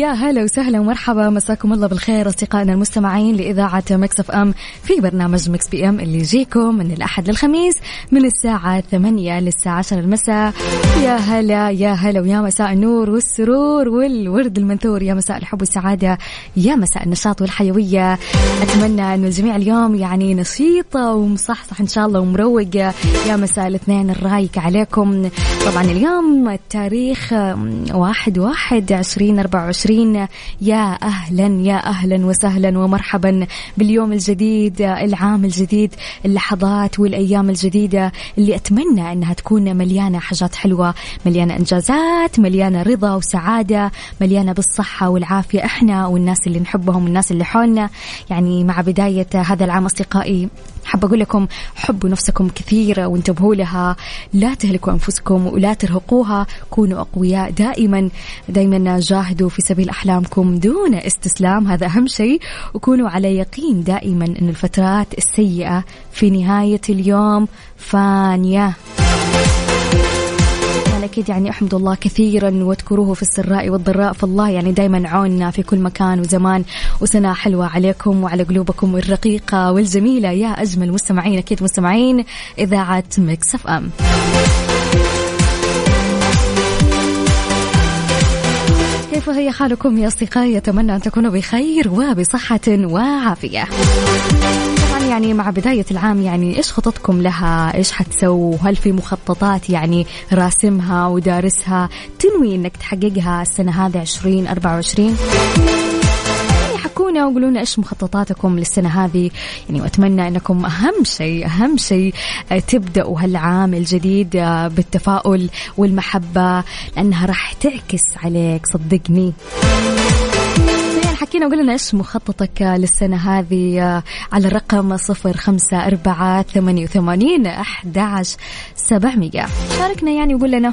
hello hello يا هلا وسهلا ومرحبا. مساكم الله بالخير أصدقائنا المستمعين لإذاعة Mix FM في برنامج Mix PM اللي يجيكم من الأحد للخميس من الساعة 8 للساعة 10 المساء. يا هلا يا هلا ويا مساء النور والسرور والورد المنثور. يا مساء الحب والسعادة يا مساء النشاط والحيوية. أتمنى انه الجميع اليوم يعني نشيطه ومصحصح إن شاء الله ومروق. يا مساء الاثنين الرايق عليكم. طبعا اليوم التاريخ واحد واحد عشرين أربعة وعشرين يا أهلا يا أهلا وسهلا ومرحبا باليوم الجديد العام الجديد اللحظات والأيام الجديدة اللي أتمنى أنها تكون مليانة حاجات حلوة مليانة إنجازات مليانة رضا وسعادة مليانة بالصحة والعافية إحنا والناس اللي نحبهم والناس اللي حولنا. يعني مع بداية هذا العام أصدقائي حابة أقول لكم حبوا نفسكم كثير وانتبهوا لها لا تهلكوا أنفسكم ولا ترهقوها كونوا أقوياء دائما. دائما جاهدوا في سبيل أحلامكم دون استسلام هذا أهم شيء. وكونوا على يقين دائما أن الفترات السيئة في نهاية اليوم فانية. أنا أكيد يعني أحمد الله كثيرا وأذكروه في السراء والضراء فالله يعني دايما عوننا في كل مكان وزمان. وسنة حلوة عليكم وعلى قلوبكم الرقيقة والجميلة. يا أجمل مستمعين أكيد مستمعين إذاعة Mix FM. كيف هي حالكم يا أصدقائي؟ أتمنى أن تكونوا بخير وبصحة وعافية. طبعا يعني مع بداية العام يعني إيش خططكم لها؟ إيش حتسووا هل في مخططات يعني راسمها ودارسها؟ تنوي أنك تحققها السنة هذه 2024 يعني حكونا وقولوا لنا إيش مخططاتكم للسنة هذه. يعني واتمنى إنكم أهم شيء أهم شيء آه، تبدأوا هالعام الجديد آه، بالتفاؤل والمحبة لأنها راح تعكس عليك صدقني. حكينا وقلنا لنا إيش مخططك للسنة هذه آه، على الرقم صفر خمسة أربعة ثمانية وثمانين أحد عشر سبعمية. شاركنا يعني وقول لنا.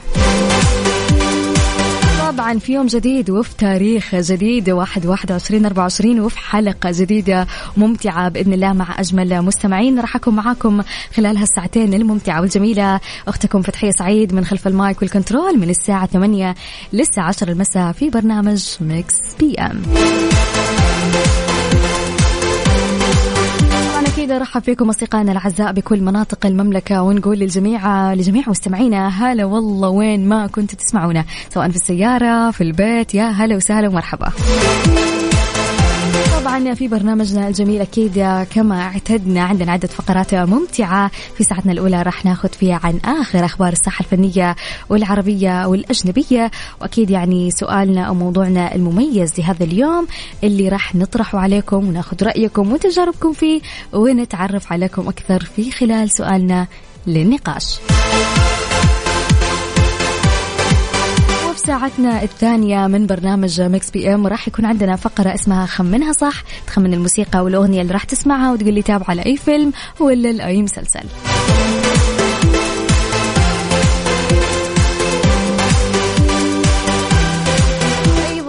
طبعا في يوم جديد وفي تاريخ جديد واحد واحد وعشرين أربعة وعشرين وفي حلقة جديدة ممتعة بإذن الله مع أجمل مستمعين. راح أكون معاكم خلال هالساعتين الممتعة والجميلة. أختكم فتحية سعيد من خلف ال mic وال control من الساعة 8 للساعة 10 المساء في برنامج Mix PM طبعا أكيد أرحب فيكم أصدقائنا الأعزاء بكل مناطق المملكة ونقول للجميع لجميع مستمعينا هلا والله وين ما كنتوا تسمعونا سواء في السيارة في البيت يا هلا وسهلا ومرحبا. طبعا في برنامجنا الجميل أكيد كما اعتدنا عندنا عدة فقرات ممتعة في ساعتنا الأولى راح ناخذ فيها عن آخر أخبار الساحة الفنية والعربية والأجنبية وأكيد يعني سؤالنا أو موضوعنا المميز لهذا اليوم اللي راح نطرحه عليكم وناخذ رأيكم وتجاربكم فيه ونتعرف عليكم أكثر في خلال سؤالنا للنقاش. ساعتنا الثانية من برنامج Mix PM راح يكون عندنا فقرة اسمها خمنها صح؟ تخمن الموسيقى والأغنية اللي راح تسمعها وتقول لي تابعة لأي فيلم ولا لأي مسلسل.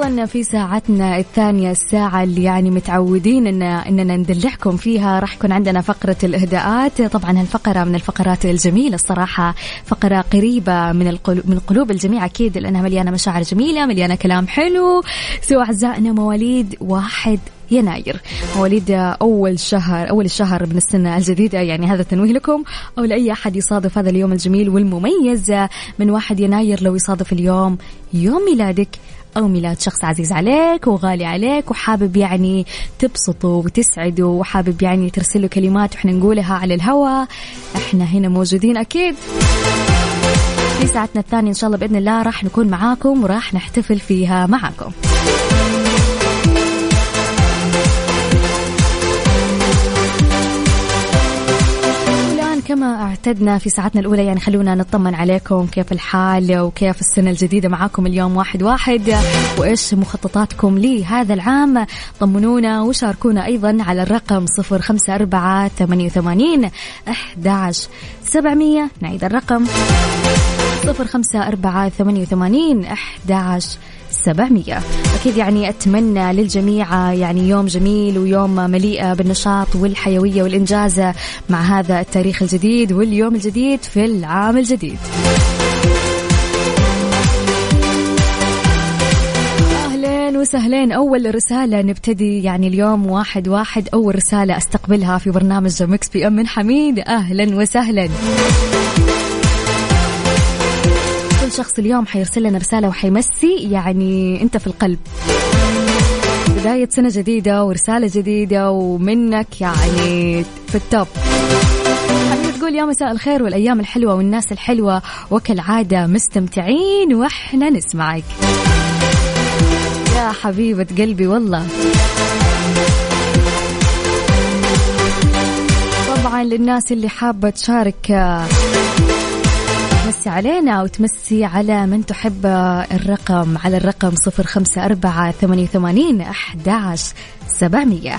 أيضا في ساعتنا الثانية الساعة اللي يعني متعودين إن إننا ندلعكم فيها راح يكون عندنا فقرة الإهداءات. طبعا هالفقرة من الفقرات الجميلة الصراحة فقرة قريبة من القلوب من قلوب الجميع أكيد لأنها مليانة مشاعر جميلة مليانة كلام حلو. سوى أعزائنا مواليد واحد يناير. مواليد أول شهر أول الشهر من السنة الجديدة يعني هذا تنويه لكم أو لأي أحد يصادف هذا اليوم الجميل والمميز من واحد يناير لو يصادف اليوم يوم ميلادك. أو ميلاد شخص عزيز عليك وغالي عليك وحابب يعني تبسطه وتسعده وحابب يعني ترسل له كلمات وإحنا نقولها على الهواء إحنا هنا موجودين أكيد. في ساعتنا الثانية إن شاء الله بإذن الله راح نكون معاكم وراح نحتفل فيها معاكم. كما اعتدنا في ساعتنا الأولى يعني خلونا نطمن عليكم كيف الحال وكيف السنة الجديدة معاكم اليوم واحد واحد. وإيش مخططاتكم لهذا العام؟ طمنونا وشاركونا أيضا على الرقم صفر خمسة أربعة ثمانية وثمانين أحداش سبعمية. نعيد الرقم. صفر خمسة أربعة ثمانية وثمانين أحداش 700 أكيد يعني أتمنى للجميع يعني يوم جميل ويوم مليء بالنشاط والحيوية والإنجاز مع هذا التاريخ الجديد واليوم الجديد في العام الجديد. وسهلين أول رسالة نبتدي يعني اليوم واحد واحد. أول رسالة أستقبلها في برنامج Mix PM من حميد. أهلا وسهلا. شخص اليوم حيرسل لنا رسالة وحيمسي يعني أنت في القلب. بداية سنة جديدة ورسالة جديدة ومنك يعني في ال top. تقول يا مساء الخير والأيام الحلوة والناس الحلوة وكالعادة مستمتعين وإحنا نسمعك. يا حبيبة قلبي والله. طبعا للناس اللي حابة تشارك تمسي علينا وتمسي على من تحب الرقم على الرقم صفر خمسة أربعة ثمانية وثمانين أحداش سبعمية.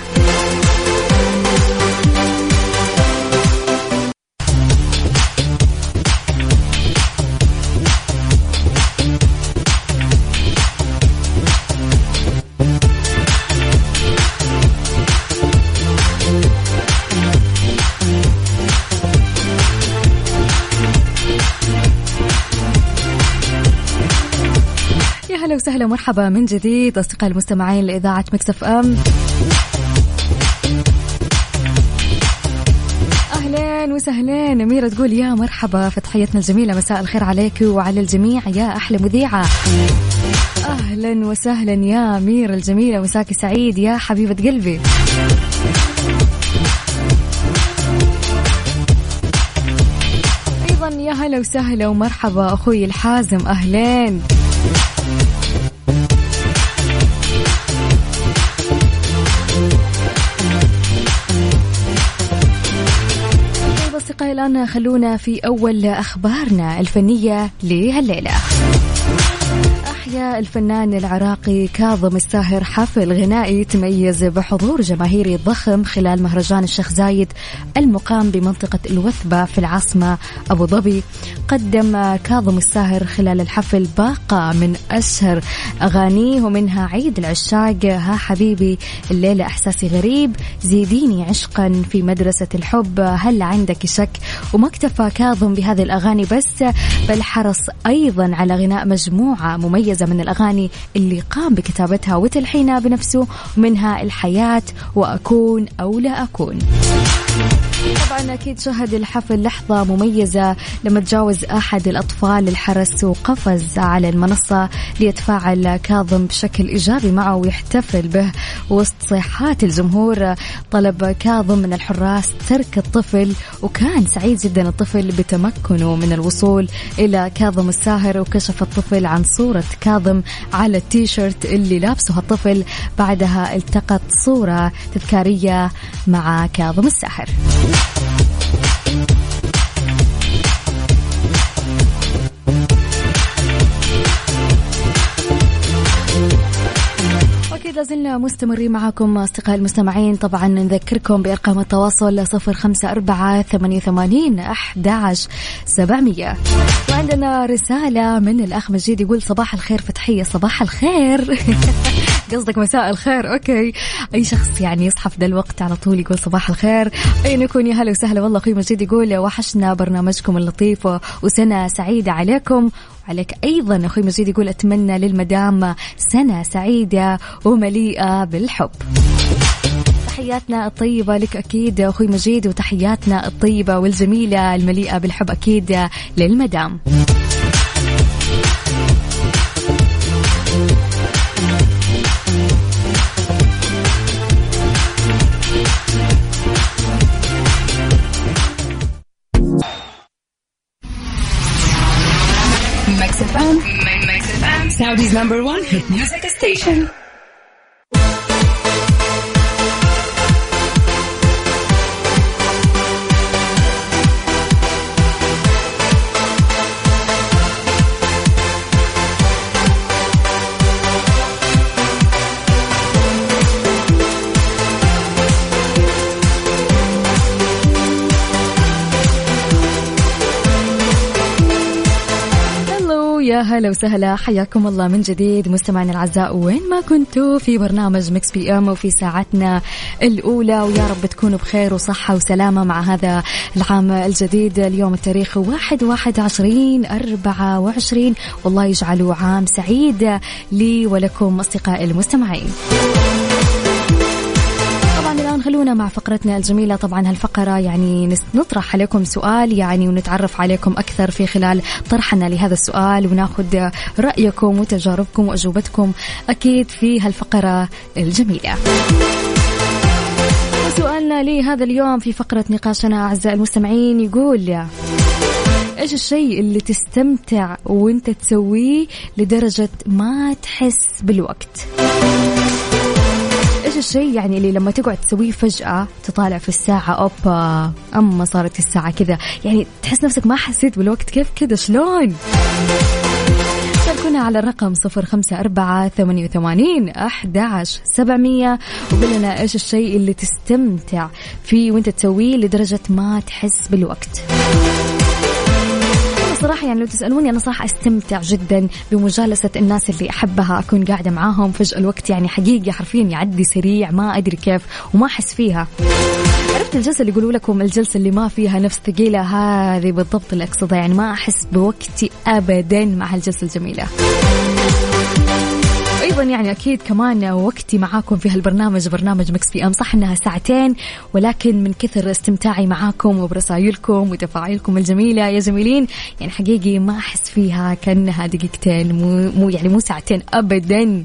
هلا وسهلا ومرحبا من جديد أصدقاء المستمعين لإذاعة مكسف أم. اهلين وسهلين أميرة تقول يا مرحبا في تحيتنا الجميلة. مساء الخير عليك وعلى الجميع. يا أحلى مذيعة. أهلا وسهلا يا أميرة الجميلة. مساكي سعيد يا حبيبة قلبي. أيضا يا هلا وسهلا ومرحبا أخوي الحازم. اهلين أصدقائي الآن خلونا في أول أخبارنا الفنية لهالليلة. أحيا الفنان العراقي كاظم الساهر حفل غنائي تميز بحضور جماهيري ضخم خلال مهرجان الشيخ زايد المقام بمنطقة الوثبة في العاصمة أبو ظبي. قدم كاظم الساهر خلال الحفل باقة من أشهر أغانيه ومنها عيد العشاق. ها حبيبي الليلة إحساسي غريب زيديني عشقا في مدرسة الحب. هل عندك شك؟ وما اكتفى كاظم بهذه الأغاني بس بل حرص أيضا على غناء مجموعة مميزة من الأغاني اللي قام بكتابتها وتلحينها بنفسه منها الحياة وأكون أو لا أكون. طبعا أكيد شهد الحفل لحظة مميزة لما تجاوز أحد الأطفال الحرس وقفز على المنصة ليتفاعل كاظم بشكل إيجابي معه ويحتفل به وسط صيحات الجمهور. طلب كاظم من الحراس ترك الطفل وكان سعيد جدا الطفل بتمكنه من الوصول إلى كاظم الساهر وكشف الطفل عن صورة كاظم على التيشيرت اللي لابسه الطفل. بعدها التقط صورة تذكارية مع كاظم الساهر. لازلنا مستمرين معكم أصدقاء المستمعين. طبعا نذكركم بأرقام التواصل صفر خمسة أربعة ثمانية وثمانين أحد سبعمية. وعندنا رسالة من الأخ مجيد يقول صباح الخير فتحية صباح الخير. قصدك مساء الخير. أوكي. أي شخص يعني يصحى في ذا الوقت على طول يقول صباح الخير. أين يكون؟ يا هلا وسهلا. والله أخوي مجيد يقول وحشنا برنامجكم اللطيف وسنة سعيدة عليكم. عليك أيضا أخوي مجيد يقول أتمنى للمدام سنة سعيدة ومليئة بالحب. تحياتنا الطيبة لك أكيد أخوي مجيد وتحياتنا الطيبة والجميلة المليئة بالحب أكيد للمدام. Saudi's number one music station. يا هلا وسهلا. حياكم الله من جديد مستمعينا الأعزاء. وين ما كنتوا في برنامج Mix PM وفي ساعتنا الأولى. ويا رب تكونوا بخير وصحة وسلامة مع هذا العام الجديد. اليوم التاريخ واحد واحد عشرين أربعة وعشرين. والله يجعله عام سعيد لي ولكم أصدقائي المستمعين. خلونا مع فقرتنا الجميلة. طبعا هالفقرة يعني نطرح عليكم سؤال يعني ونتعرف عليكم أكثر في خلال طرحنا لهذا السؤال وناخذ رأيكم وتجاربكم وأجوبتكم أكيد في هالفقرة الجميلة. سؤالنا لهذا اليوم في فقرة نقاشنا أعزائي المستمعين يقول إيش الشيء اللي تستمتع وأنت تسويه لدرجة ما تحس بالوقت؟ إيش الشيء يعني اللي لما تقعد تسويه فجأة تطالع في الساعة؟ أوبا أما صارت الساعة كذا. يعني تحس نفسك ما حسيت بالوقت كيف كذا؟ شلون؟ شاركونا على الرقم صفر خمسة أربعة ثمانية وثمانين أحد عشر سبعمية لنا إيش الشيء اللي تستمتع فيه وأنت تسويه لدرجة ما تحس بالوقت. صراحة يعني لو تسألوني أنا صراحة أستمتع جدا بمجالسة الناس اللي أحبها أكون قاعدة معاهم فجأة الوقت يعني حقيقي حرفيا يعدي سريع ما أدري كيف وما أحس فيها. عرفت الجلسة اللي يقولوا لكم الجلسة اللي ما فيها نفس ثقيلة؟ هذه بالضبط اللي أقصدها يعني ما أحس بوقتي أبدا مع هالجلسة الجميلة. أيضا يعني أكيد كمان وقتي معاكم في هالبرنامج برنامج مكس بي أم. صح إنها ساعتين ولكن من كثر استمتاعي معاكم وبرسائلكم وتفاعيلكم الجميلة يا جميلين يعني حقيقي ما أحس فيها كأنها دقيقتين مو, مو يعني مو ساعتين ابدا.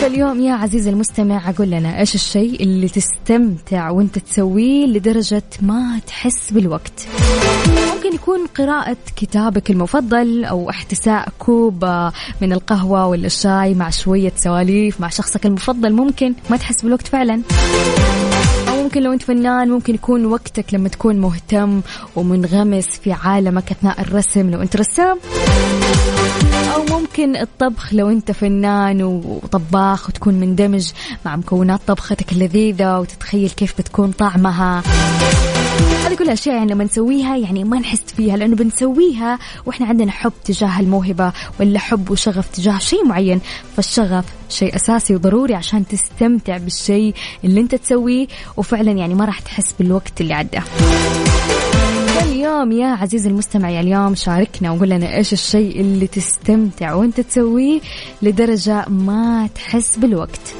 فاليوم يا عزيزي المستمع أقول لنا إيش الشيء اللي تستمتع وأنت تسويه لدرجة ما تحس بالوقت؟ ممكن يكون قراءة كتابك المفضل أو احتساء كوب من القهوة ولا الشاي مع شوية سواليف مع شخصك المفضل ممكن ما تحس بالوقت فعلا. أو ممكن لو أنت فنان ممكن يكون وقتك لما تكون مهتم ومنغمس في عالمك أثناء الرسم لو أنت رسام. أو ممكن الطبخ لو أنت فنان وطباخ وتكون مندمج مع مكونات طبختك اللذيذة وتتخيل كيف بتكون طعمها. هذه كلها أشياء يعني لما نسويها يعني ما نحس فيها لأنه بنسويها وإحنا عندنا حب تجاه الموهبة ولا حب وشغف تجاه شيء معين. فالشغف شيء أساسي وضروري عشان تستمتع بالشيء اللي أنت تسويه وفعلا يعني ما راح تحس بالوقت اللي عدى. اليوم يا عزيزي المستمع يا اليوم شاركنا وقول لنا إيش الشيء اللي تستمتع وأنت تسويه لدرجة ما تحس بالوقت.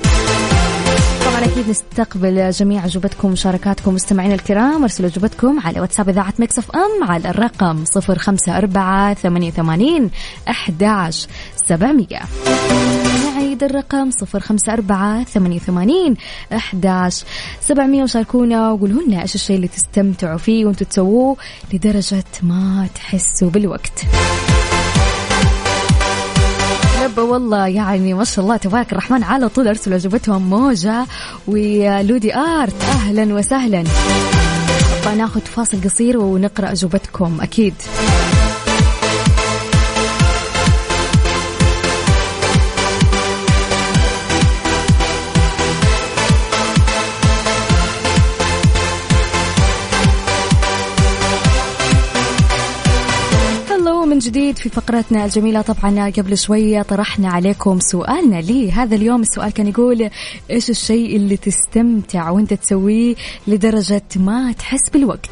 طبعا أكيد نستقبل جميع أجوبتكم ومشاركاتكم مستمعينا الكرام أرسلوا أجوبتكم على واتساب إذاعة Mix FM على الرقم صفر خمسة أربعة ثمانية ثمانين احداش سبعمئه نعيد الرقم صفر خمسة أربعة ثمانية ثمانين أحداش سبعمية. وشاركونا وقولوا لنا إيش الشيء اللي تستمتعوا فيه وانتوا تسووه لدرجة ما تحسوا بالوقت. لبا والله يعني ما شاء الله تبارك الرحمن على طول أرسلوا أجوبتهم. موجة ولودي آرت أهلا وسهلا. ناخذ فاصل قصير ونقرأ أجوبتكم أكيد. جديد في فقرتنا الجميلة. طبعا قبل شوية طرحنا عليكم سؤالنا لي هذا اليوم. السؤال كان يقول إيش الشيء اللي تستمتع وأنت تسويه لدرجة ما تحس بالوقت؟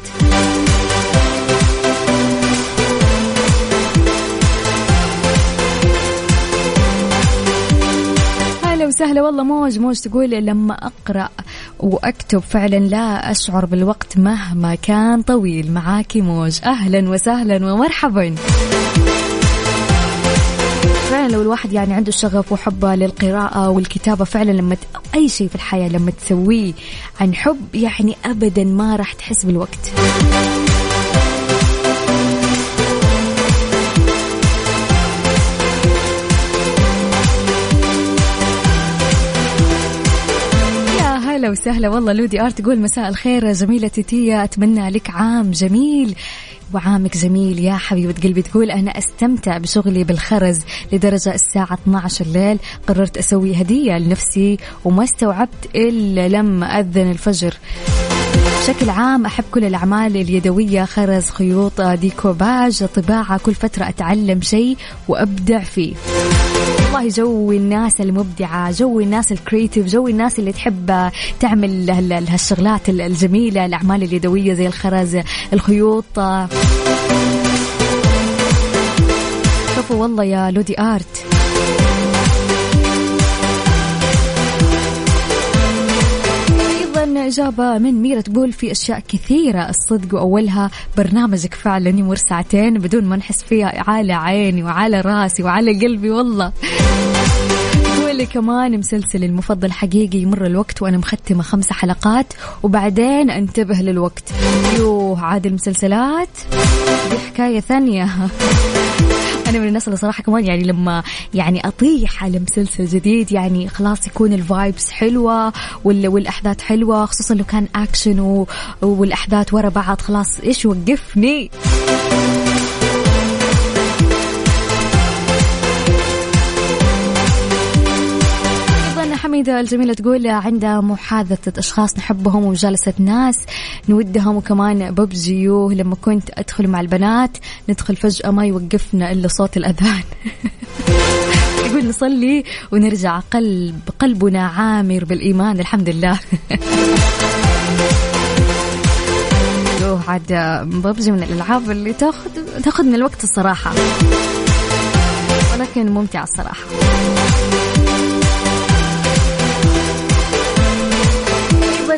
وسهلا والله. موج موج تقول لما أقرأ وأكتب فعلا لا أشعر بالوقت مهما كان طويل. معاكي موج. أهلا وسهلا ومرحبا. فعلا لو الواحد يعني عنده شغف وحب للقراءة والكتابة فعلا لما ت... أي شيء في الحياة لما تسويه عن حب يعني أبدا ما راح تحس بالوقت. هلا وسهلا. والله لودي آرت تقول مساء الخير زميلتي تيا أتمنى لك عام جميل وعامك جميل. يا حبيبة قلبي تقول أنا أستمتع بشغلي بالخرز لدرجة الساعة 12 الليل. قررت أسوي هدية لنفسي وما استوعبت إلا لما أذن الفجر. بشكل عام أحب كل الأعمال اليدوية خرز خيوط ديكوباج طباعة كل فترة أتعلم شيء وأبدع فيه. والله جو الناس المبدعة جو الناس ال creative جو الناس اللي تحب تعمل هال- هالشغلات الجميلة الأعمال اليدوية زي الخرز الخيوط. شوفوا والله يا لودي آرت. أيضا إجابة من ميرا تقول في أشياء كثيرة. الصدق وأولها برنامجك فعلا يمر ساعتين بدون ما نحس فيها على عيني وعلى راسي وعلى قلبي والله. تقول كمان مسلسل المفضل حقيقي يمر الوقت وأنا مختمة خمس حلقات وبعدين أنتبه للوقت. يوه عاد المسلسلات. دي حكاية ثانية. أنا من الناس اللي صراحة كمان يعني لما يعني أطيح على مسلسل جديد يعني خلاص يكون ال vibes حلوة وال- والأحداث حلوة خصوصا لو كان اكشن. والأحداث ورا بعض خلاص إيش وقفني حميدة الجميلة تقول عندها محادثة أشخاص نحبهم ومجالسة ناس نودهم وكمان ببجيو لما كنت أدخل مع البنات ندخل فجأة ما يوقفنا إلا صوت الأذان. يقول نصلي ونرجع قلب قلبنا عامر بالإيمان الحمد لله. عاد ببجي من الألعاب اللي تاخذ تاخذ من الوقت الصراحة. ولكن ممتعة الصراحة.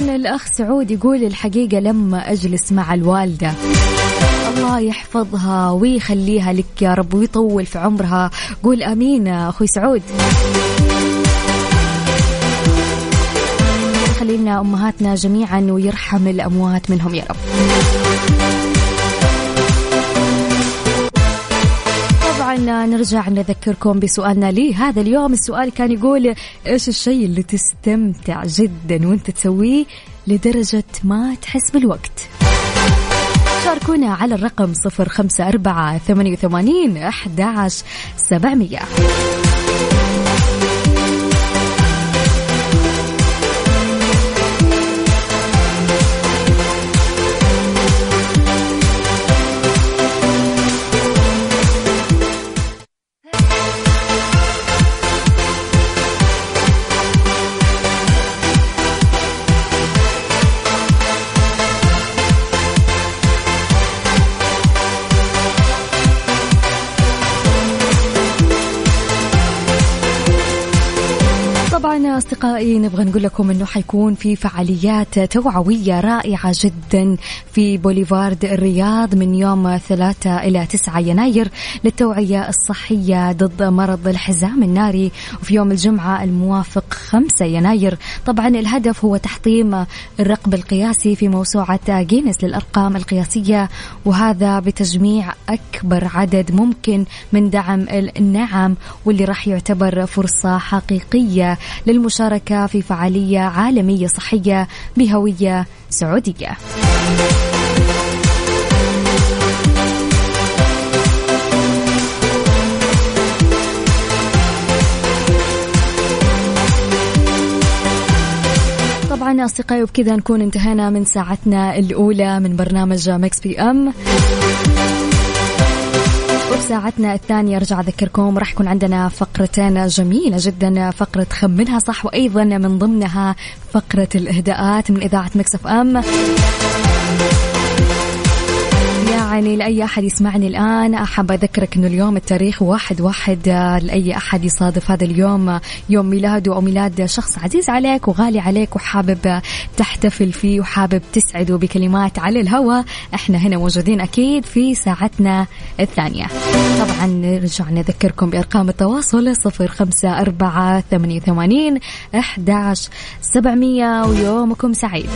الأخ سعود يقول الحقيقة لما أجلس مع الوالدة. الله يحفظها ويخليها لك يا رب ويطول في عمرها. قول أمين أخوي سعود. يخلي لنا أمهاتنا جميعا ويرحم الأموات منهم يا رب. طبعا نرجع نذكركم بسؤالنا لي هذا اليوم. السؤال كان يقول إيش الشيء اللي تستمتع جدا وأنت تسويه لدرجة ما تحس بالوقت؟ شاركونا على الرقم 054 88 11 700 أصدقائي نبغى نقول لكم أنه حيكون في فعاليات توعوية رائعة جدا في بوليفارد الرياض من يوم 3 إلى 9 يناير للتوعية الصحية ضد مرض الحزام الناري. وفي يوم الجمعة الموافق 5 يناير. طبعا الهدف هو تحطيم الرقم القياسي في موسوعة جينيس للأرقام القياسية وهذا بتجميع أكبر عدد ممكن من دعم النعم واللي راح يعتبر فرصة حقيقية للمشاركة في فعالية عالمية صحية بهوية سعودية. أصدقائي وبكذا نكون انتهينا من ساعتنا الأولى من برنامج مكس بي أم. وبساعتنا الثانية ارجع اذكركم راح يكون عندنا فقرتين جميلة جدا فقرة خمنها صح وأيضا من ضمنها فقرة الإهداءات من إذاعة مكسف إم. يعني لأي أحد يسمعني الآن. أحب أذكرك أنه اليوم التاريخ واحد واحد لأي أحد يصادف هذا اليوم يوم ميلاده أو ميلاد شخص عزيز عليك وغالي عليك وحابب تحتفل فيه وحابب تسعده بكلمات على الهواء إحنا هنا موجودين أكيد في ساعتنا الثانية. طبعا نرجع نذكركم بأرقام التواصل صفر خمسة أربعة ثمانية وثمانين أحداش سبعمية ويومكم سعيد.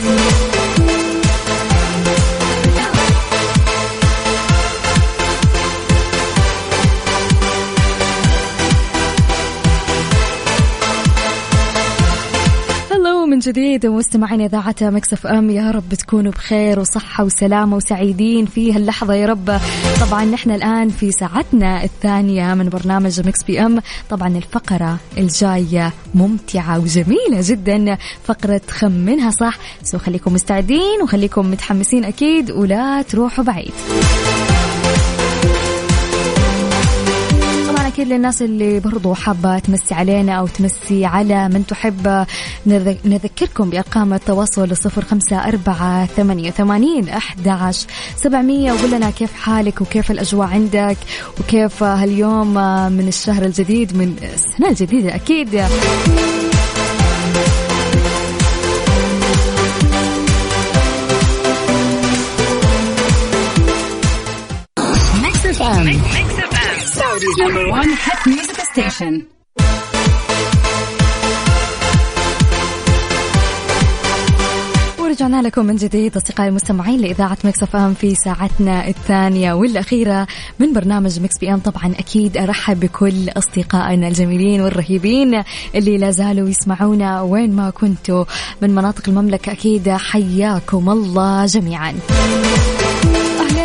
من جديد مستمعين إذاعة Mix FM. يا رب تكونوا بخير وصحة وسلامة وسعيدين في هاللحظة يا رب. طبعا نحن الآن في ساعتنا الثانية من برنامج Mix PM. طبعا الفقرة الجاية ممتعة وجميلة جدا. فقرة خمنها صح؟ so خليكم مستعدين وخليكم متحمسين أكيد ولا تروحوا بعيد. أكيد للناس اللي برضو حابة تمسي علينا أو تمسي على من تحب. نذكركم بأرقام التواصل صفر خمسة أربعة ثمانية وثمانين أحد سبعمية. وقول لنا كيف حالك وكيف الأجواء عندك وكيف هاليوم من الشهر الجديد من السنة الجديدة أكيد. Saudi's number one hit music station. ورجعنا لكم من جديد أصدقائي المستمعين لإذاعة Mix FM في ساعتنا الثانية والأخيرة من برنامج Mix PM. طبعا أكيد أرحب بكل أصدقائنا الجميلين والرهيبين اللي لا زالوا يسمعونا وين ما كنتوا من مناطق المملكة. أكيد حياكم الله جميعا.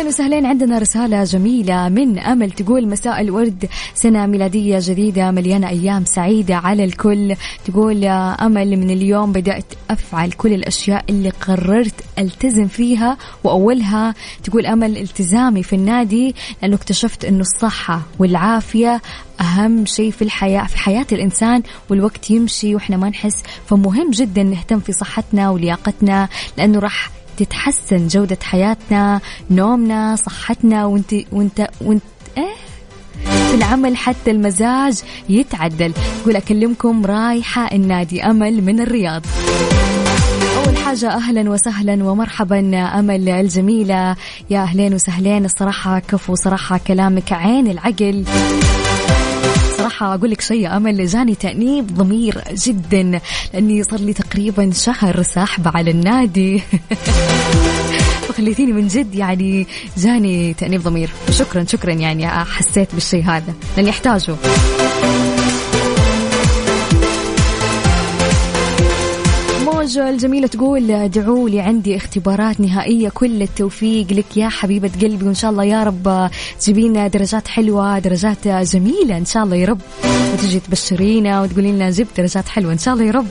اهلين وسهلين عندنا رسالة جميلة من أمل تقول مساء الورد. سنة ميلادية جديدة مليانة أيام سعيدة على الكل. تقول أمل من اليوم بدأت أفعل كل الأشياء اللي قررت ألتزم فيها وأولها. تقول أمل التزامي في النادي لأنه اكتشفت أنه الصحة والعافية أهم شيء في الحياة في حياة الإنسان والوقت يمشي وإحنا ما نحس. فمهم جدا نهتم في صحتنا ولياقتنا لأنه راح تتحسن جودة حياتنا نومنا صحتنا وانت وانت وانت إيه؟ في العمل حتى المزاج يتعدل. يقول أكلمكم رايحة النادي أمل من الرياض. أول حاجة أهلا وسهلا ومرحبا أمل الجميلة. يا أهلين وسهلين الصراحة كفو صراحة كلامك عين العقل. صراحة أقول لك شيء أمل جاني تأنيب ضمير جدا لأني صار لي تقريبا شهر ساحبة على النادي. فخليتيني من جد يعني جاني تأنيب ضمير. شكرا شكرا يعني حسيت بالشيء هذا لأني أحتاجه. موجة الجميلة تقول ادعوا لي عندي اختبارات نهائية كل التوفيق لك يا حبيبة قلبي وإن شاء الله يا رب تجيبين درجات حلوة درجات جميلة إن شاء الله يا رب. وتجي تبشرينا وتقولي لنا جبت درجات حلوة إن شاء الله يا رب.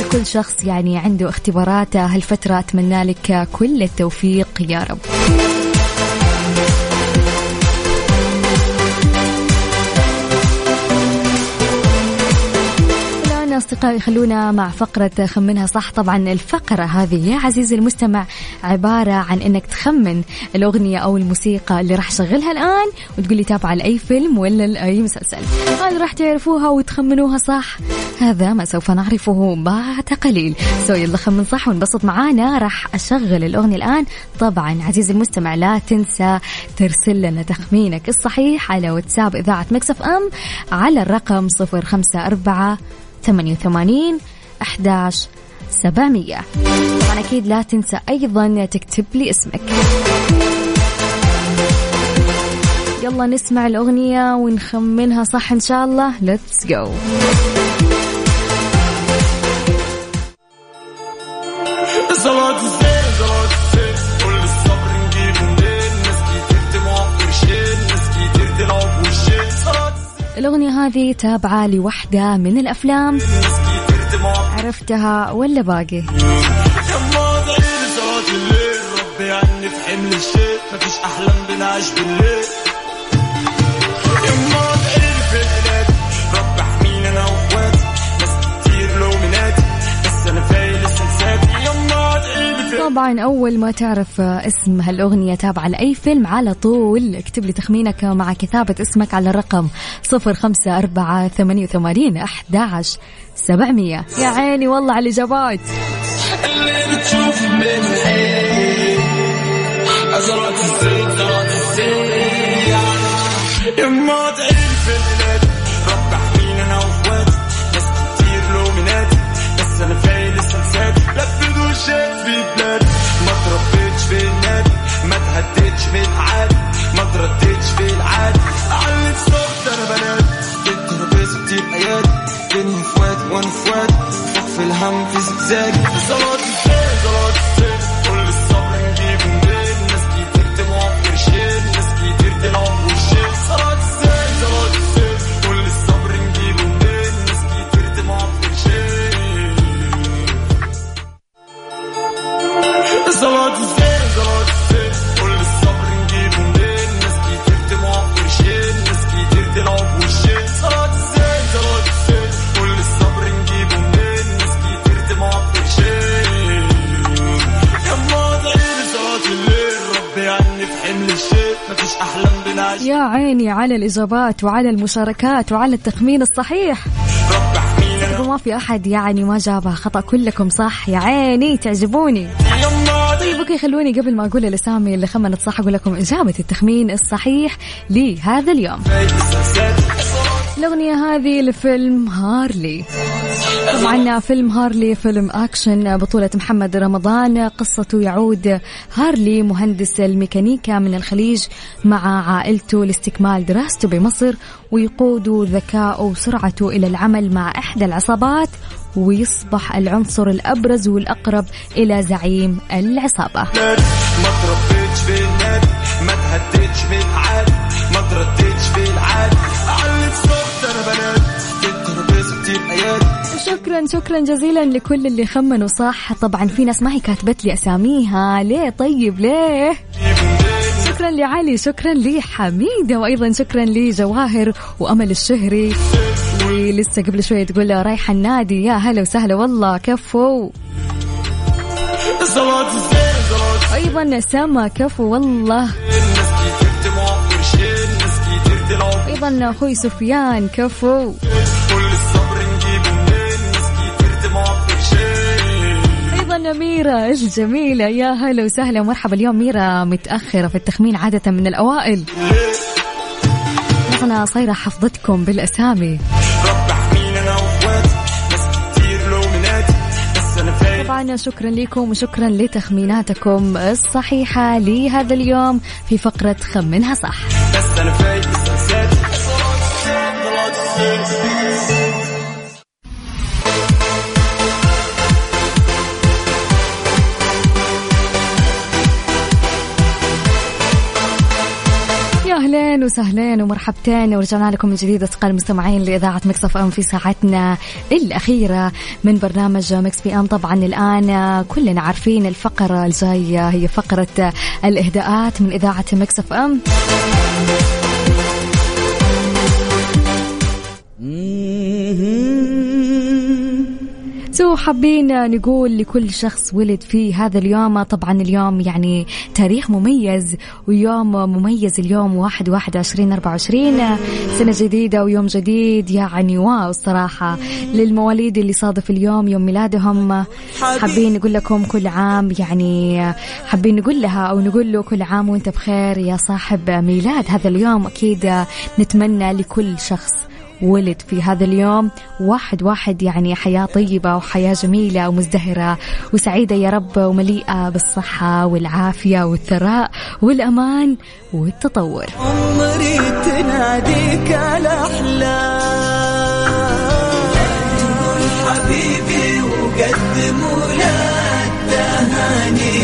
لكل شخص يعني عنده اختبارات هالفترة أتمنى لك كل التوفيق يا رب. أصدقائي خلونا مع فقرة خمنها صح طبعا الفقرة هذه يا عزيزي المستمع عبارة عن أنك تخمن الأغنية أو الموسيقى اللي راح أشغلها الآن وتقول لي تابعة لأي فيلم ولا لأي مسلسل. هذا راح تعرفوها وتخمنوها صح؟ هذا ما سوف نعرفه بعد قليل. so يلا خمن صح ونبسط معانا. راح أشغل الأغنية الآن. طبعا عزيزي المستمع لا تنسى ترسل لنا تخمينك الصحيح على واتساب إذاعة Mix FM على الرقم صفر خمسة أربعة ثمانية وثمانين أحداش سبعمية. طبعا أكيد لا تنسى أيضا تكتب لي اسمك. يلا نسمع الأغنية ونخمنها صح إن شاء الله. Let's go. الأغنية هذه تابعة لوحدة من الأفلام. عرفتها ولا باقي؟ عني في حمل الشيء. مفيش أحلام بنعيش بالليل. طبعا أول ما تعرف اسم هالأغنية تابعة لأي فيلم على طول. اكتب لي تخمينك مع كتابة اسمك على الرقم صفر خمسة أربعة ثمانية وثمانين أحد سبعمية. يا عيني والله على الإجابات. اللي بتشوف من أزرق الزيت زرق الزيت يما في العادي ما ترديتش في العادي علي صوت أنا ترابيزة كتير ايادي كني فواتي وأنا فواتي فوق في الهم في زجزاجي صلاة على الإجابات وعلى المشاركات وعلى التخمين الصحيح. وما في أحد يعني ما جابها خطأ كلكم صح؟ يا عيني تعجبوني. طيب okay خلوني قبل ما أقول الاسامي اللي خمنت صح أقول لكم إجابة التخمين الصحيح لهذا اليوم. الأغنية هذه لفيلم هارلي. طبعا فيلم هارلي فيلم أكشن بطولة محمد رمضان. قصته يعود هارلي مهندس الميكانيكا من الخليج مع عائلته لاستكمال دراسته بمصر ويقود ذكاؤه وسرعته إلى العمل مع إحدى العصابات ويصبح العنصر الأبرز والأقرب إلى زعيم العصابة. نادي ما تربيتش في النادي شكرا شكرا جزيلا لكل اللي خمنوا صح؟ طبعا في ناس ما هي كاتبت لي أساميها. ليه؟ طيب ليه؟ شكرا لعلي شكرا لحميدة وأيضا شكرا لجواهر وأمل الشهري. ولسه قبل شوية تقول رايحة النادي. يا هلا وسهلا والله كفو. أيضا سما كفو والله. الزين ناس كتير تبغى ميرا الجميلة يا هلا وسهلا مرحبا اليوم ميرا متأخرة في التخمين عادة من الأوائل. أنا صايرة حفظتكم بالأسامي. طبعا شكرا لكم وشكرا لتخميناتكم الصحيحة لهذا اليوم في فقرة خمنها صح. بس أنا فايق اهلين وسهلين ومرحبتين. ورجعنا لكم من جديد اصدقاء المستمعين لإذاعة Mix FM في ساعتنا الأخيرة من برنامج Mix PM. طبعا الآن كلنا عارفين الفقرة الجاية هي فقرة الإهداءات من إذاعة Mix FM. so حابين نقول لكل شخص ولد في هذا اليوم. طبعا اليوم يعني تاريخ مميز ويوم مميز اليوم واحد واحد عشرين أربعة وعشرين. سنة جديدة ويوم جديد يعني واو الصراحة للمواليد اللي صادف اليوم يوم ميلادهم حابين نقول لكم كل عام يعني حابين نقول لها أو نقول له كل عام وأنت بخير يا صاحب ميلاد. هذا اليوم أكيد نتمنى لكل شخص. ولد في هذا اليوم. واحد واحد يعني حياة طيبة وحياة جميلة ومزدهرة. وسعيدة يا رب ومليئة بالصحة والعافية والثراء والأمان والتطور. عمري تناديك الأحلام. حبيبي وقدم ولاد تهاني.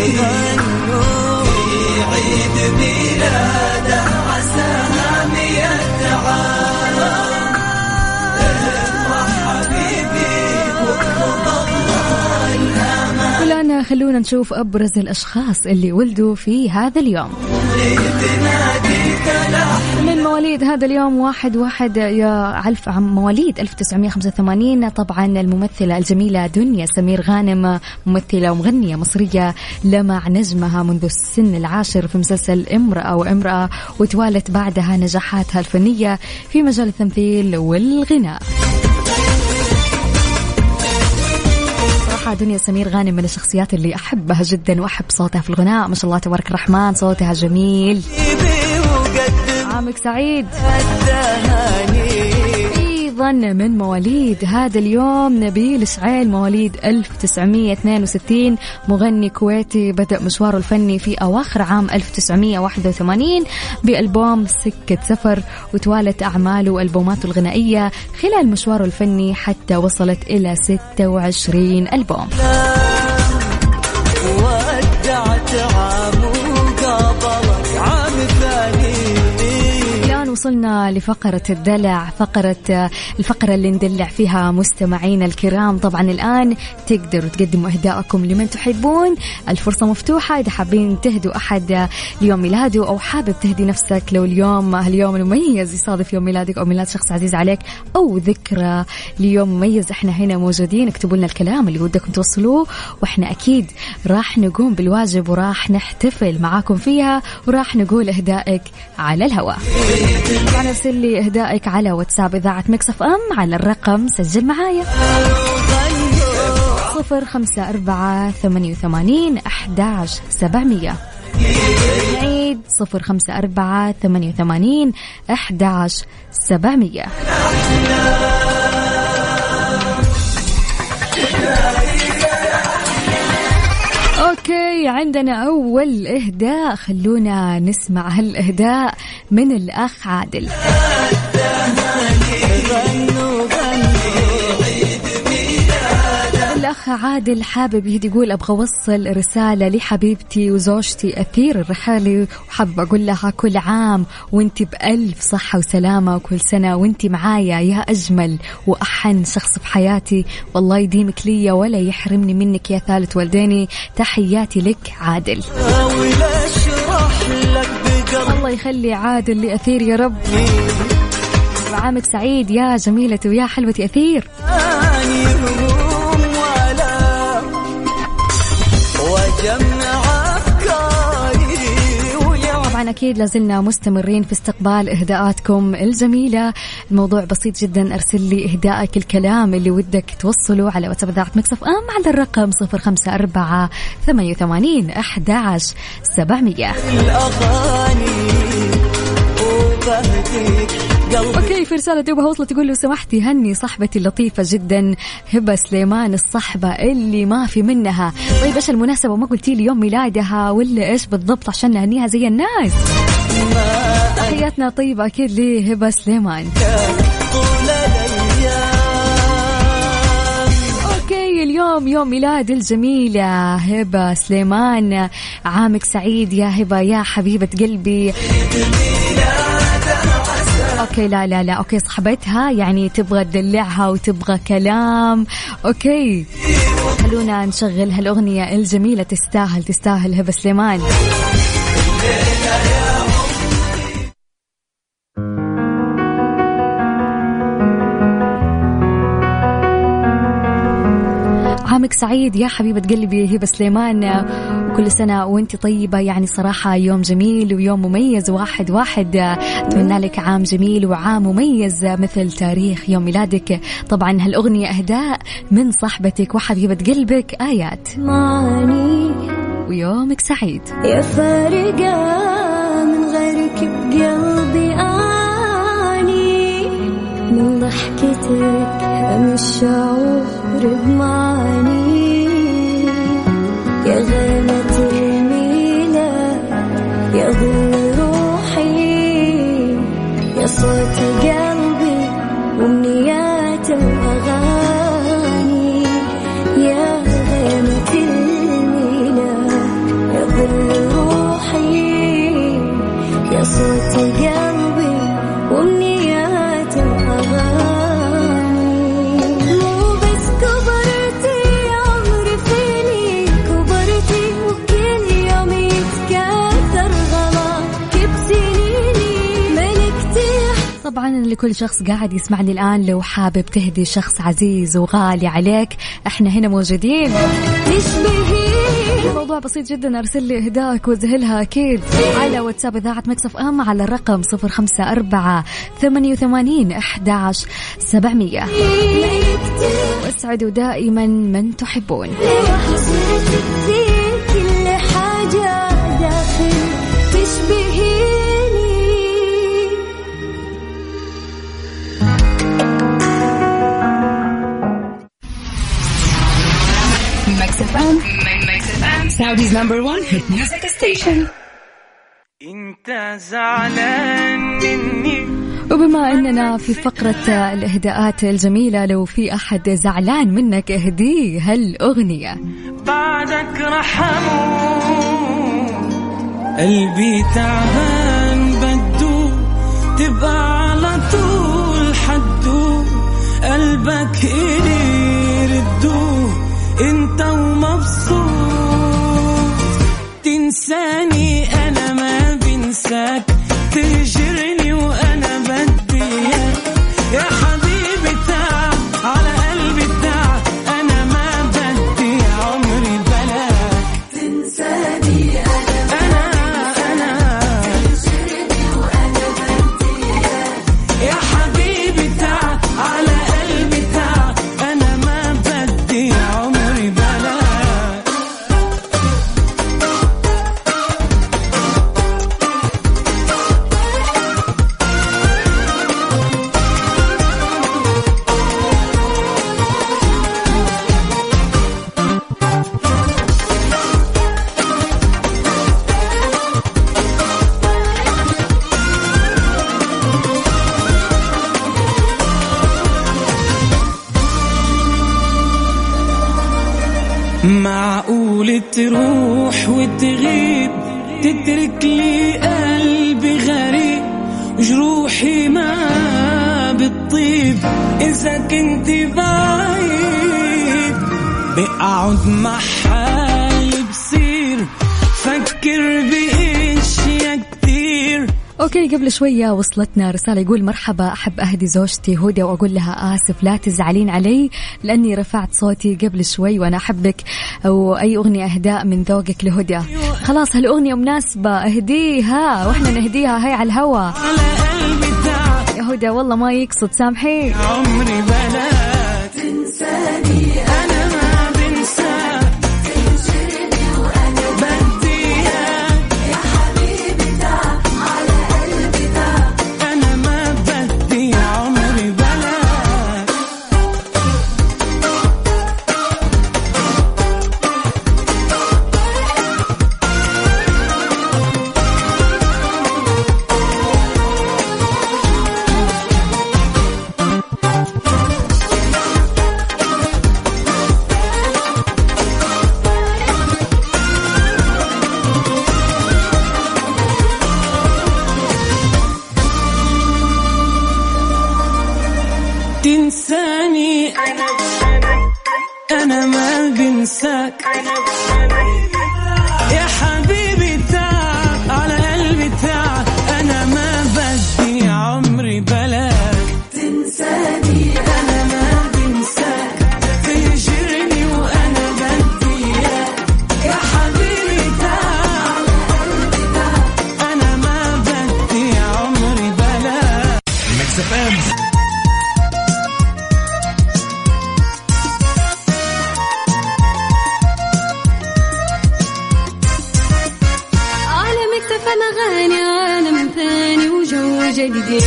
في عيد ميلاده والآن خلونا نشوف أبرز الأشخاص اللي ولدوا في هذا اليوم. من مواليد هذا اليوم واحد واحد يا ألف مواليد 1985 طبعا الممثلة الجميلة دنيا سمير غانم ممثلة ومغنية مصرية لمع نجمها منذ السن العاشر في مسلسل امرأة وامرأة وتوالت بعدها نجاحاتها الفنية في مجال التمثيل والغناء. صراحة دنيا سمير غانم من الشخصيات اللي أحبها جدا وأحب صوتها في الغناء. ما شاء الله تبارك الرحمن صوتها جميل. عامك سعيد. أيضا من مواليد هذا اليوم نبيل شعيل مواليد 1962 مغني كويتي بدأ مشواره الفني في أواخر عام 1981 بألبوم سكة سفر وتوالت أعماله وألبوماته الغنائية خلال مشواره الفني حتى وصلت إلى 26 ألبوم. وصلنا لفقرة الدلع فقرة الفقرة اللي ندلع فيها مستمعينا الكرام. طبعا الآن تقدروا تقدموا أهداءكم لمن تحبون. الفرصة مفتوحة. إذا حابين تهدوا أحد ليوم ميلاده أو حابب تهدي نفسك لو اليوم اليوم المميز يصادف يوم ميلادك أو ميلاد شخص عزيز عليك أو ذكرى ليوم مميز. إحنا هنا موجودين. اكتبوا لنا الكلام اللي ودكم توصلوه. وإحنا أكيد راح نقوم بالواجب وراح نحتفل معاكم فيها. وراح نقول أهدائك على الهواء. طبعا ارسل لي إهدائك على واتساب إذاعة Mix FM على الرقم سجل معايا. صفر خمسة أربعة ثمانية وثمانين أحداش سبعمية. نعيد صفر خمسة أربعة ثمانية وثمانين أحداش سبعمية. عندنا أول إهداء. خلونا نسمع هالإهداء من الأخ عادل. الأخ عادل حابب يقول أبغى أوصل رسالة لحبيبتي وزوجتي أثير الرحالي وحابة أقول لها كل عام وأنت بألف صحة وسلامة وكل سنة وأنت معايا يا أجمل وأحن شخص في حياتي والله يديمك لي ولا يحرمني منك يا ثالث والديني. تحياتي لك عادل. الله يخلي عادل لأثير يا رب. وعامك سعيد يا جميلتي ويا حلوتي أثير. طبعا أكيد لازلنا مستمرين في استقبال إهداءاتكم الجميلة. الموضوع بسيط جدا أرسل لي اهدائك الكلام اللي ودك توصله على واتساب إذاعة Mix FM على الرقم 054 88 11 700 الأغاني وبهديك قلبي. okay في رسالة دوبها وصلت تقول لو سمحتي هني صاحبتي اللطيفة جدا هبة سليمان الصحبة اللي ما في منها. طيب إيش المناسبة؟ ما قلتي لي يوم ميلادها ولا إيش بالضبط عشان نهنيها زي الناس؟ تحياتنا طيبة أكيد لهبة سليمان. okay اليوم يوم ميلاد الجميلة هبة سليمان. عامك سعيد يا هبة يا حبيبة قلبي. okay لا لا لا okay صاحبتها يعني تبغى تدلعها وتبغى كلام. أوكي. خلونا نشغل هالأغنية الجميلة تستاهل تستاهل هبة سليمان. عامك سعيد يا حبيبة قلبي هبة سليمان. وكل سنة وانت طيبة. يعني صراحة يوم جميل ويوم مميز. واحد واحد. أتمنى لك عام جميل وعام مميز مثل تاريخ يوم ميلادك. طبعا هالأغنية أهداء من صاحبتك وحبيبة قلبك. آيات. ماني. ويومك سعيد. يا فارقة من غيرك بقلبي أعاني من ضحكتك. أم الشعور بمعاني يا ظل روحي يا صوت قلبي لكل شخص قاعد يسمعني الآن لو حابب تهدي شخص عزيز وغالي عليك. إحنا هنا موجودين. الموضوع بسيط جدا أرسل لي اهدائك وزهلها أكيد. على واتساب إذاعة مكسف أم على الرقم صفر خمسة أربعة ثمانية وثمانين احداش سبعمئه واسعدوا دائما من تحبون. FM. Saudi's number one hit music station. انت زعلان مني وبما أننا في فقرة الإهداءات الجميلة لو في أحد زعلان منك اهديه هالأغنية بعدك رح أموت قلبي تعبان بدو تبقى على طول حدو قلبك إلي انت ومبسوط تنساني أنا ما بنساك تهجرني وأنا بدي إياك. يا حبيبي قبل شوية وصلتنا رسالة يقول مرحبا أحب أهدي زوجتي هدى وأقول لها آسف لا تزعلين علي لأني رفعت صوتي قبل شوي وأنا أحبك أو اي أغنية اهداء من ذوقك لهدى خلاص هالأغنية مناسبة اهديها وإحنا نهديها هاي على تعب يا هدى والله ما يقصد سامحي عمري بلاك اغاني عالم ثاني وجو جديد.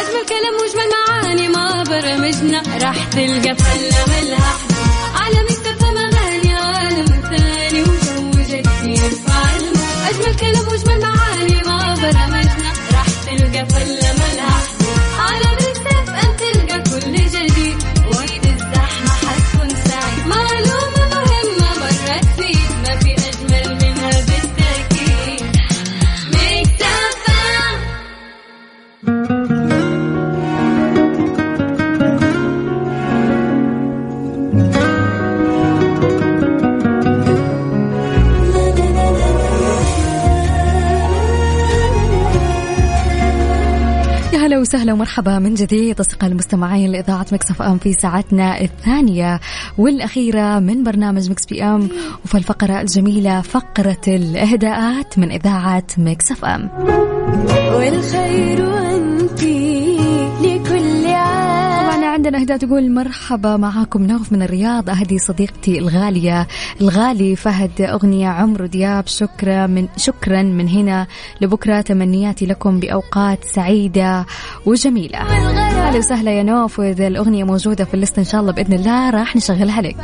أجمل كلام وأجمل معاني ما برمجنا راح تلقى فلة ملها اكتفى اغاني عالم ثاني وجو جديد. أجمل كلام وأجمل معاني ما برمجنا. وسهلا ومرحبا من جديد أصدقاء المستمعين لإذاعة Mix FM في ساعتنا الثانية والأخيرة من برنامج Mix PM وفي الفقرة الجميلة فقرة الإهداءات من إذاعة Mix FM. والخير عندنا إهداء تقول مرحبا معاكم نوف من الرياض أهدي صديقتي الغالية الغالي فهد أغنية عمرو دياب شكرا من شكرا من هنا. لبكرة تمنياتي لكم بأوقات سعيدة وجميلة. أهلا وسهلا يا نوف وإذا الأغنية موجودة في الليست إن شاء الله بإذن الله راح نشغلها لك.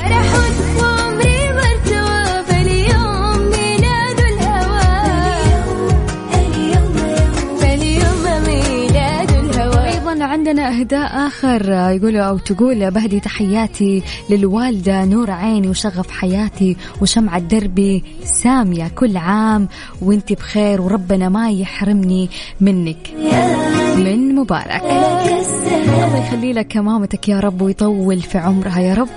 عندنا أهداء آخر يقول أو تقول بهدي تحياتي للوالدة نور عيني وشغف حياتي وشمعة دربي سامية كل عام وانت بخير وربنا ما يحرمني منك. من مبارك. الله يخلي لك مامتك يا رب ويطول في عمرها يا رب.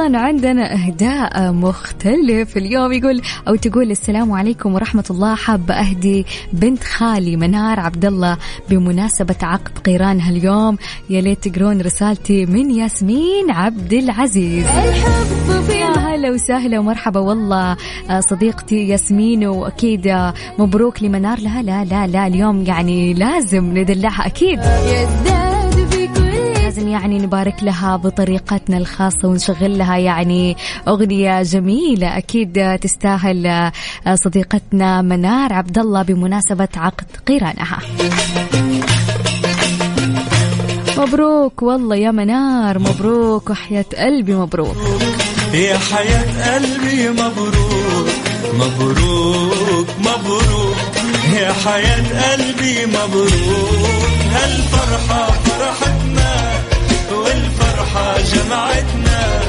أيضا عندنا أهداء مختلف اليوم يقول أو تقول السلام عليكم ورحمة الله حابة أهدي بنت خالي منار عبد الله بمناسبة عقد قيرانها اليوم. يا ليت تقرون رسالتي من ياسمين عبد العزيز. الحب في هلا وسهلا ومرحبا والله آه، صديقتي ياسمين وأكيد آه، مبروك لمنار. لا لا لا لا اليوم يعني لازم ندلعها أكيد. لازم يعني نبارك لها بطريقتنا الخاصة ونشغل لها يعني أغنية جميلة أكيد تستاهل آه، صديقتنا منار عبد الله بمناسبة عقد قيرانها. مبروك والله يا منار مبروك وحياة قلبي مبروك. يا حياة قلبي مبروك مبروك مبروك. يا حياة قلبي مبروك هالفرحة والفرحة جمعتنا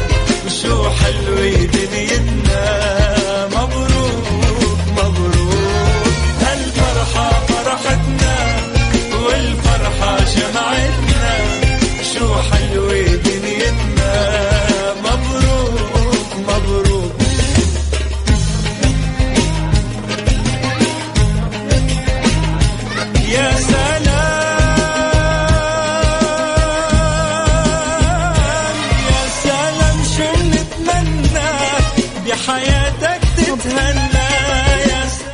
وشو حلوة دنيتنا مبروك مبروك. هالفرحة فرحتنا والفرحة جمعتنا.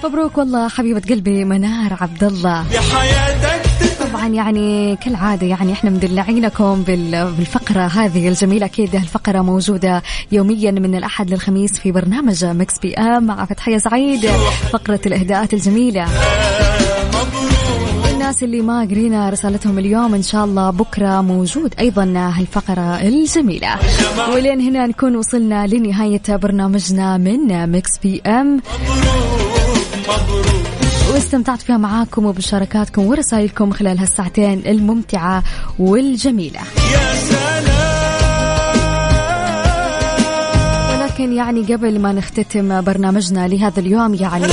مبروك والله حبيبة قلبي منار عبد الله بحياتك تتهنى طبعا يعني كالعادة يعني إحنا مدلعينكم بال- بالفقرة هذه الجميلة. أكيد الفقرة موجودة يوميا من الأحد للخميس في برنامج Mix PM مع فتحية سعيد فقرة الإهداءات الجميلة. الناس اللي ما قرينا رسالتهم اليوم إن شاء الله بكرة موجود أيضا هالفقرة الجميلة. ولين هنا نكون وصلنا لنهاية برنامجنا من Mix PM. واستمتعت فيها معاكم وبمشاركاتكم ورسائلكم خلال هالساعتين الممتعة والجميلة. يا سلام. ولكن يعني قبل ما نختتم برنامجنا لهذا اليوم يعني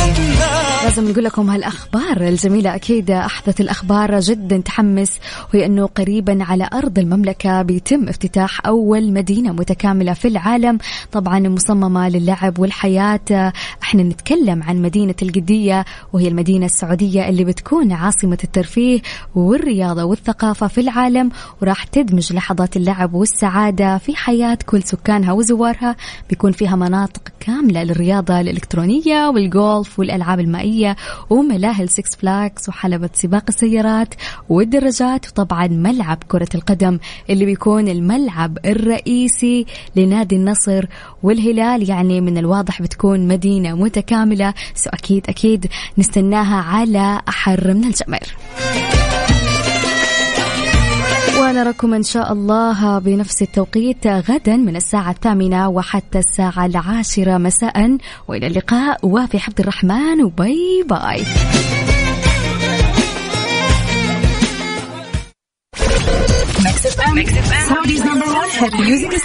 لازم نقول لكم هالأخبار. الجميلة أكيد أحدث الأخبار جدا تحمس وهي أنه قريبا على أرض المملكة بيتم افتتاح أول مدينة متكاملة في العالم طبعا مصممة للعب والحياة. إحنا نتكلم عن مدينة القدية وهي المدينة السعودية اللي بتكون عاصمة الترفيه والرياضة والثقافة في العالم وراح تدمج لحظات اللعب والسعادة في حياة كل سكانها وزوارها. بيكون فيها مناطق كاملة للرياضة الإلكترونية والجولف والألعاب المائية وملاهي ال Six Flags وحلبة سباق السيارات والدراجات وطبعا ملعب كرة القدم اللي بيكون الملعب الرئيسي لنادي النصر والهلال. يعني من الواضح بتكون مدينة متكاملة so أكيد أكيد نستناها على أحر من الجمر. ونراكم إن شاء الله بنفس التوقيت غدا من الساعة الثامنة وحتى الساعة العاشرة مساء وإلى اللقاء. وفي حفظ الرحمن و bye bye.